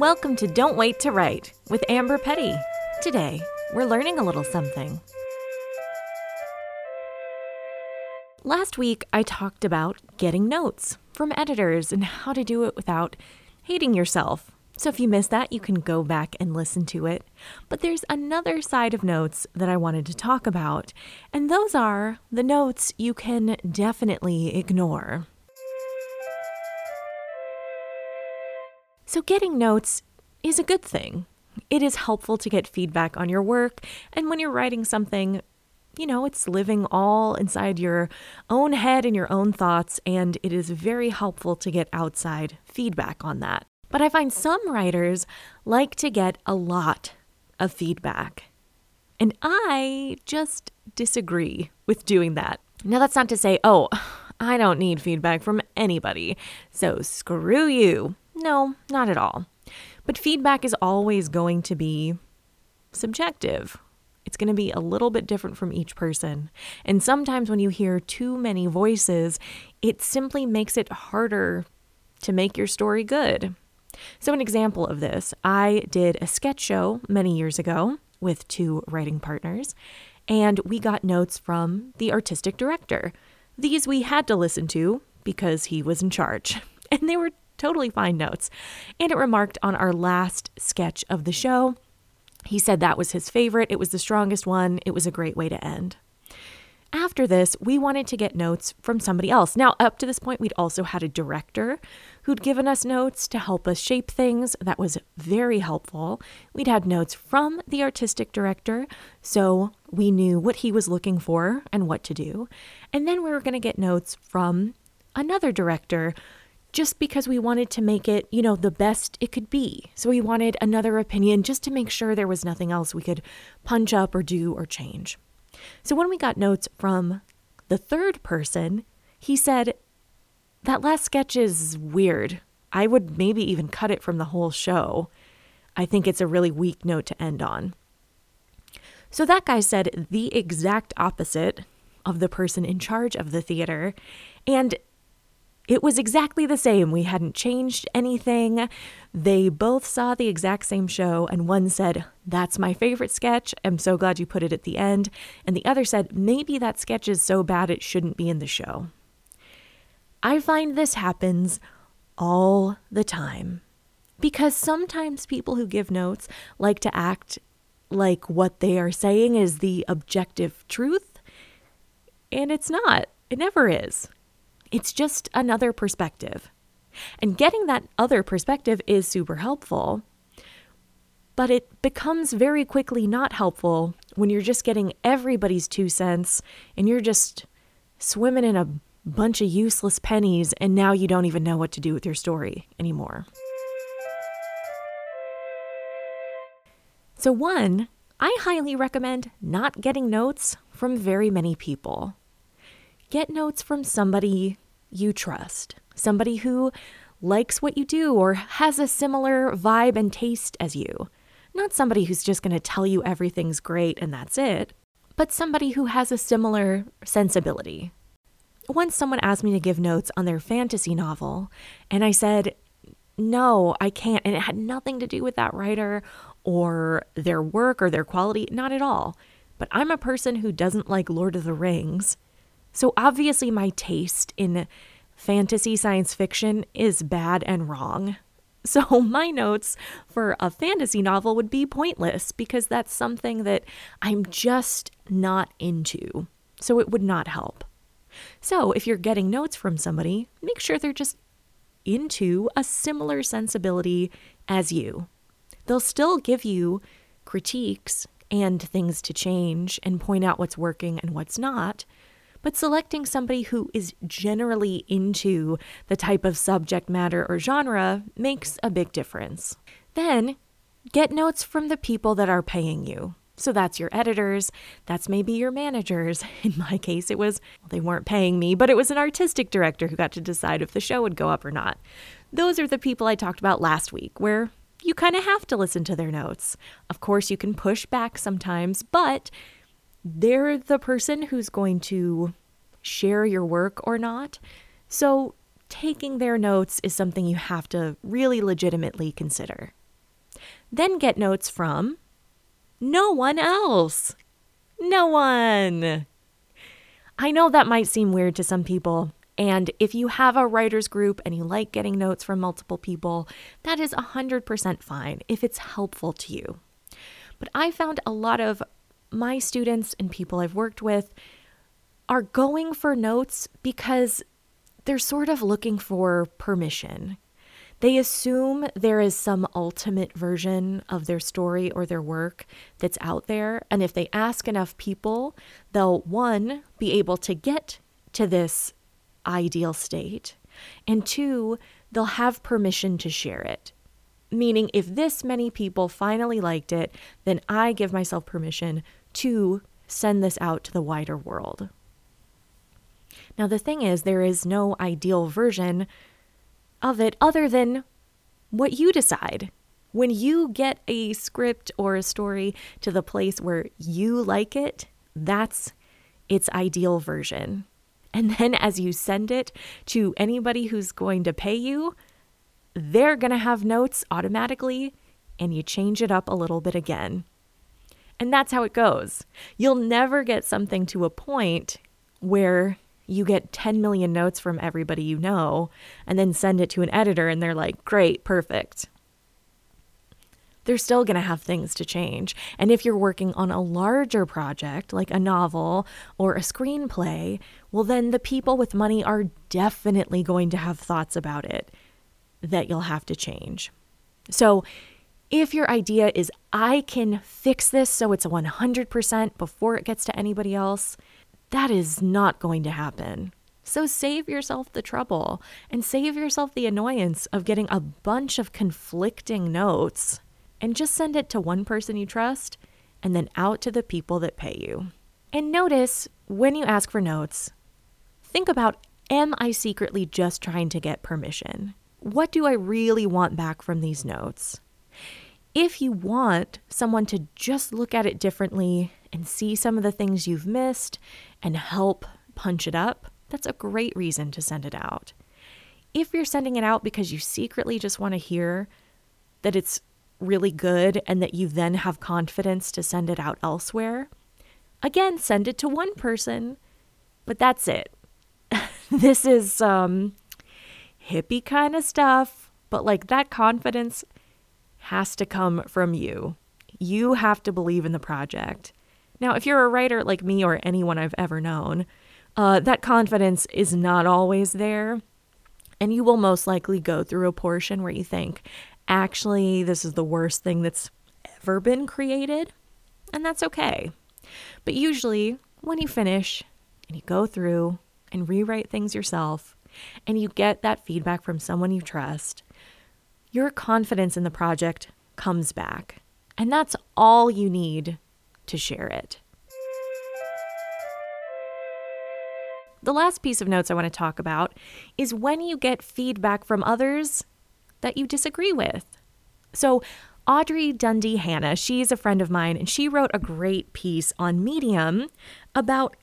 Welcome to Don't Wait to Write with Amber Petty. Today, we're learning a little something. Last week, I talked about getting notes from editors and how to do it without hating yourself. So if you missed that, you can go back and listen to it. But there's another side of notes that I wanted to talk about, and those are the notes you can definitely ignore. So, getting notes is a good thing. It is helpful to get feedback on your work, and when you're writing something, you know, it's living all inside your own head and your own thoughts, and it is very helpful to get outside feedback on that. But I find some writers like to get a lot of feedback. And I just disagree with doing that. Now, that's not to say, oh, I don't need feedback from anybody, so screw you. No, not at all. But feedback is always going to be subjective. It's going to be a little bit different from each person. And sometimes when you hear too many voices, it simply makes it harder to make your story good. So, an example of this I did a sketch show many years ago with two writing partners, and we got notes from the artistic director. These we had to listen to because he was in charge, and they were totally fine notes. And it remarked on our last sketch of the show. He said that was his favorite. It was the strongest one. It was a great way to end. After this, we wanted to get notes from somebody else. Now, up to this point, we'd also had a director who'd given us notes to help us shape things. That was very helpful. We'd had notes from the artistic director, so we knew what he was looking for and what to do. And then we were going to get notes from another director just because we wanted to make it, you know, the best it could be. So we wanted another opinion just to make sure there was nothing else we could punch up or do or change. So when we got notes from the third person, he said, That last sketch is weird. I would maybe even cut it from the whole show. I think it's a really weak note to end on. So that guy said the exact opposite of the person in charge of the theater. And it was exactly the same. We hadn't changed anything. They both saw the exact same show, and one said, That's my favorite sketch. I'm so glad you put it at the end. And the other said, Maybe that sketch is so bad it shouldn't be in the show. I find this happens all the time because sometimes people who give notes like to act like what they are saying is the objective truth, and it's not. It never is. It's just another perspective. And getting that other perspective is super helpful. But it becomes very quickly not helpful when you're just getting everybody's two cents and you're just swimming in a bunch of useless pennies and now you don't even know what to do with your story anymore. So, one, I highly recommend not getting notes from very many people. Get notes from somebody you trust, somebody who likes what you do or has a similar vibe and taste as you. Not somebody who's just going to tell you everything's great and that's it, but somebody who has a similar sensibility. Once someone asked me to give notes on their fantasy novel, and I said, no, I can't. And it had nothing to do with that writer or their work or their quality, not at all. But I'm a person who doesn't like Lord of the Rings so obviously, my taste in fantasy science fiction is bad and wrong. So, my notes for a fantasy novel would be pointless because that's something that I'm just not into. So, it would not help. So, if you're getting notes from somebody, make sure they're just into a similar sensibility as you. They'll still give you critiques and things to change and point out what's working and what's not, but selecting somebody who is generally into the type of subject matter or genre makes a big difference. Then, get notes from the people that are paying you. So that's your editors, that's maybe your managers. In my case, it was, well, they weren't paying me, but it was an artistic director who got to decide if the show would go up or not. Those are the people I talked about last week, where you kind of have to listen to their notes. Of course, you can push back sometimes, but they're the person who's going to share your work or not. So, taking their notes is something you have to really legitimately consider. Then get notes from no one else. No one. I know that might seem weird to some people. And if you have a writer's group and you like getting notes from multiple people, that is 100% fine if it's helpful to you. But I found a lot of my students and people I've worked with are going for notes because they're sort of looking for permission. They assume there is some ultimate version of their story or their work that's out there. And if they ask enough people, they'll, one, be able to get to this ideal state, and two, they'll have permission to share it. Meaning, if this many people finally liked it, then I give myself permission to send this out to the wider world. Now, the thing is, there is no ideal version of it other than what you decide. When you get a script or a story to the place where you like it, that's its ideal version. And then as you send it to anybody who's going to pay you, they're going to have notes automatically and you change it up a little bit again. And that's how it goes. You'll never get something to a point where you get 10 million notes from everybody you know and then send it to an editor and they're like, great, perfect. They're still going to have things to change. And if you're working on a larger project, like a novel or a screenplay, well, then the people with money are definitely going to have thoughts about it that you'll have to change. So, if your idea is, I can fix this so it's 100% before it gets to anybody else, that is not going to happen. So save yourself the trouble and save yourself the annoyance of getting a bunch of conflicting notes and just send it to one person you trust and then out to the people that pay you. And notice when you ask for notes, think about Am I secretly just trying to get permission? What do I really want back from these notes? If you want someone to just look at it differently and see some of the things you've missed and help punch it up, that's a great reason to send it out. If you're sending it out because you secretly just want to hear that it's really good and that you then have confidence to send it out elsewhere, again, send it to one person, but that's it. this is um, hippie kind of stuff, but like that confidence has to come from you. You have to believe in the project. Now, if you're a writer like me or anyone I've ever known, uh, that confidence is not always there. And you will most likely go through a portion where you think, actually, this is the worst thing that's ever been created. And that's okay. But usually, when you finish and you go through and rewrite things yourself, and you get that feedback from someone you trust, your confidence in the project comes back. And that's all you need to share it. The last piece of notes I want to talk about is when you get feedback from others that you disagree with. So, Audrey Dundee Hannah, she's a friend of mine, and she wrote a great piece on Medium about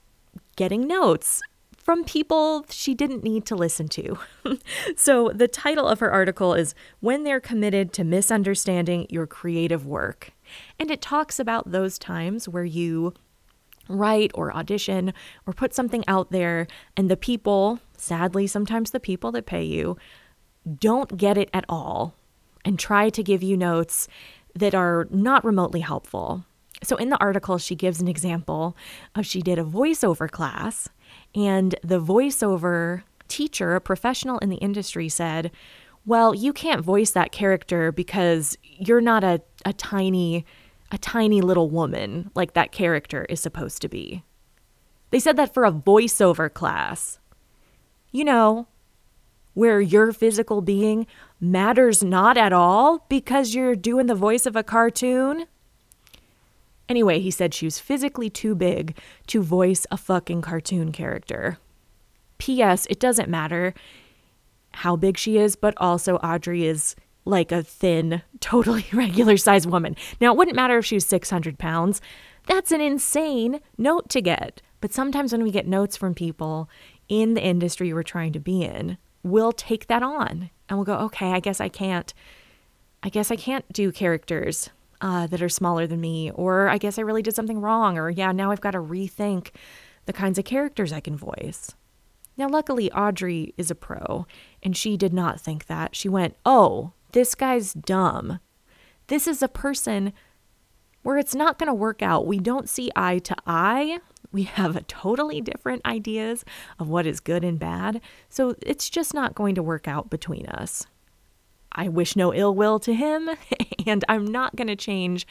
getting notes from people she didn't need to listen to. so, the title of her article is When They're Committed to Misunderstanding Your Creative Work. And it talks about those times where you write or audition or put something out there, and the people, sadly, sometimes the people that pay you, don't get it at all and try to give you notes that are not remotely helpful. So, in the article, she gives an example of she did a voiceover class and the voiceover teacher, a professional in the industry, said, Well, you can't voice that character because you're not a, a tiny, a tiny little woman like that character is supposed to be. They said that for a voiceover class. You know, where your physical being matters not at all because you're doing the voice of a cartoon. Anyway, he said she was physically too big to voice a fucking cartoon character. P.S. It doesn't matter how big she is, but also Audrey is like a thin, totally regular sized woman. Now, it wouldn't matter if she was 600 pounds. That's an insane note to get. But sometimes when we get notes from people in the industry we're trying to be in, we'll take that on and we'll go, okay, I guess I can't I guess I can't do characters uh, that are smaller than me, or I guess I really did something wrong, or yeah, now I've got to rethink the kinds of characters I can voice. Now, luckily, Audrey is a pro, and she did not think that. She went, Oh, this guy's dumb. This is a person where it's not going to work out. We don't see eye to eye. We have totally different ideas of what is good and bad. So it's just not going to work out between us. I wish no ill will to him, and I'm not going to change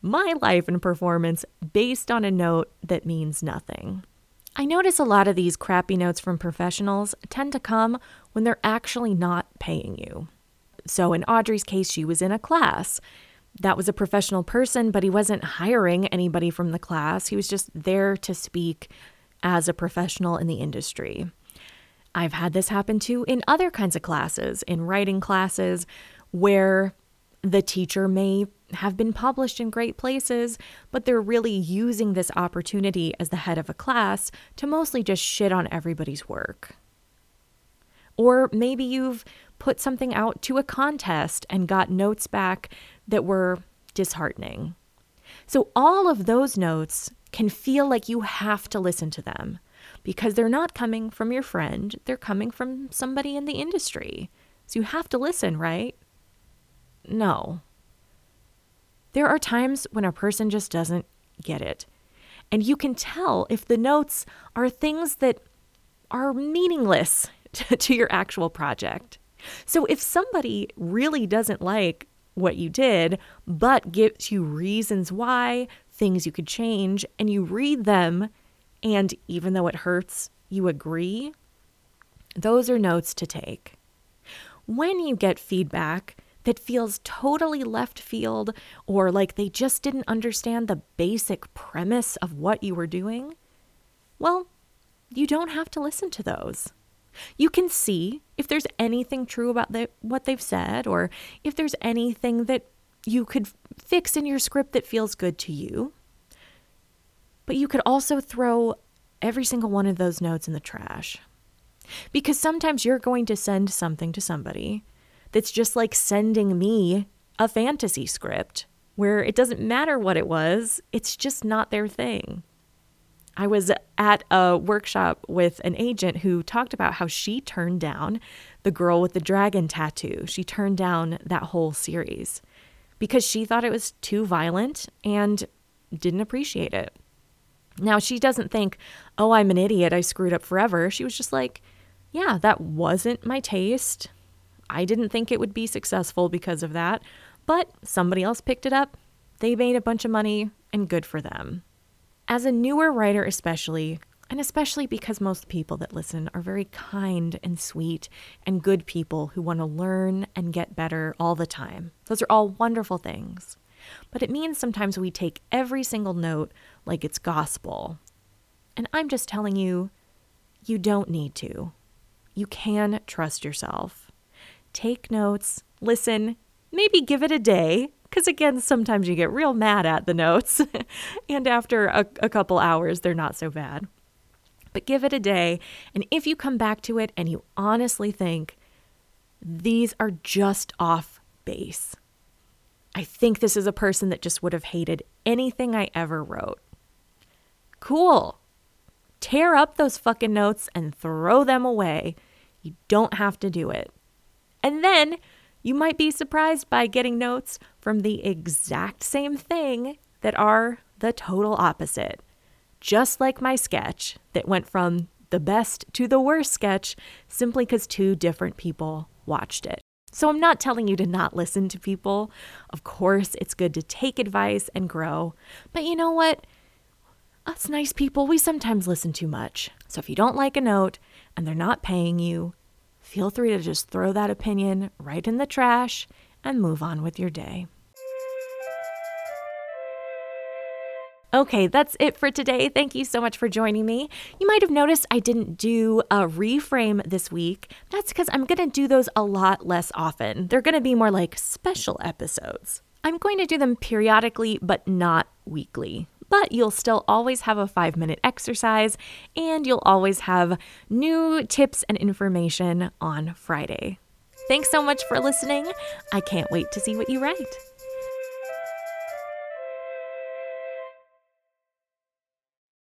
my life and performance based on a note that means nothing. I notice a lot of these crappy notes from professionals tend to come when they're actually not paying you. So, in Audrey's case, she was in a class. That was a professional person, but he wasn't hiring anybody from the class. He was just there to speak as a professional in the industry. I've had this happen too in other kinds of classes, in writing classes, where the teacher may have been published in great places, but they're really using this opportunity as the head of a class to mostly just shit on everybody's work. Or maybe you've put something out to a contest and got notes back that were disheartening. So, all of those notes can feel like you have to listen to them because they're not coming from your friend, they're coming from somebody in the industry. So, you have to listen, right? No. There are times when a person just doesn't get it. And you can tell if the notes are things that are meaningless to your actual project. So if somebody really doesn't like what you did, but gives you reasons why, things you could change, and you read them, and even though it hurts, you agree, those are notes to take. When you get feedback that feels totally left field or like they just didn't understand the basic premise of what you were doing, well, you don't have to listen to those. You can see if there's anything true about the, what they've said, or if there's anything that you could fix in your script that feels good to you. But you could also throw every single one of those notes in the trash. Because sometimes you're going to send something to somebody that's just like sending me a fantasy script where it doesn't matter what it was, it's just not their thing. I was at a workshop with an agent who talked about how she turned down The Girl with the Dragon Tattoo. She turned down that whole series because she thought it was too violent and didn't appreciate it. Now, she doesn't think, oh, I'm an idiot. I screwed up forever. She was just like, yeah, that wasn't my taste. I didn't think it would be successful because of that, but somebody else picked it up. They made a bunch of money, and good for them. As a newer writer, especially, and especially because most people that listen are very kind and sweet and good people who want to learn and get better all the time. Those are all wonderful things. But it means sometimes we take every single note like it's gospel. And I'm just telling you, you don't need to. You can trust yourself. Take notes, listen, maybe give it a day because, again, sometimes you get real mad at the notes, and after a, a couple hours, they're not so bad. But give it a day, and if you come back to it and you honestly think, these are just off base. I think this is a person that just would have hated anything I ever wrote. Cool. Tear up those fucking notes and throw them away. You don't have to do it. And then you might be surprised by getting notes from the exact same thing that are the total opposite. Just like my sketch that went from the best to the worst sketch simply because two different people watched it. So I'm not telling you to not listen to people. Of course, it's good to take advice and grow. But you know what? Us nice people, we sometimes listen too much. So if you don't like a note and they're not paying you, feel free to just throw that opinion right in the trash and move on with your day. Okay, that's it for today. Thank you so much for joining me. You might have noticed I didn't do a reframe this week. That's because I'm going to do those a lot less often. They're going to be more like special episodes. I'm going to do them periodically, but not weekly but you'll still always have a five minute exercise and you'll always have new tips and information on Friday. Thanks so much for listening. I can't wait to see what you write.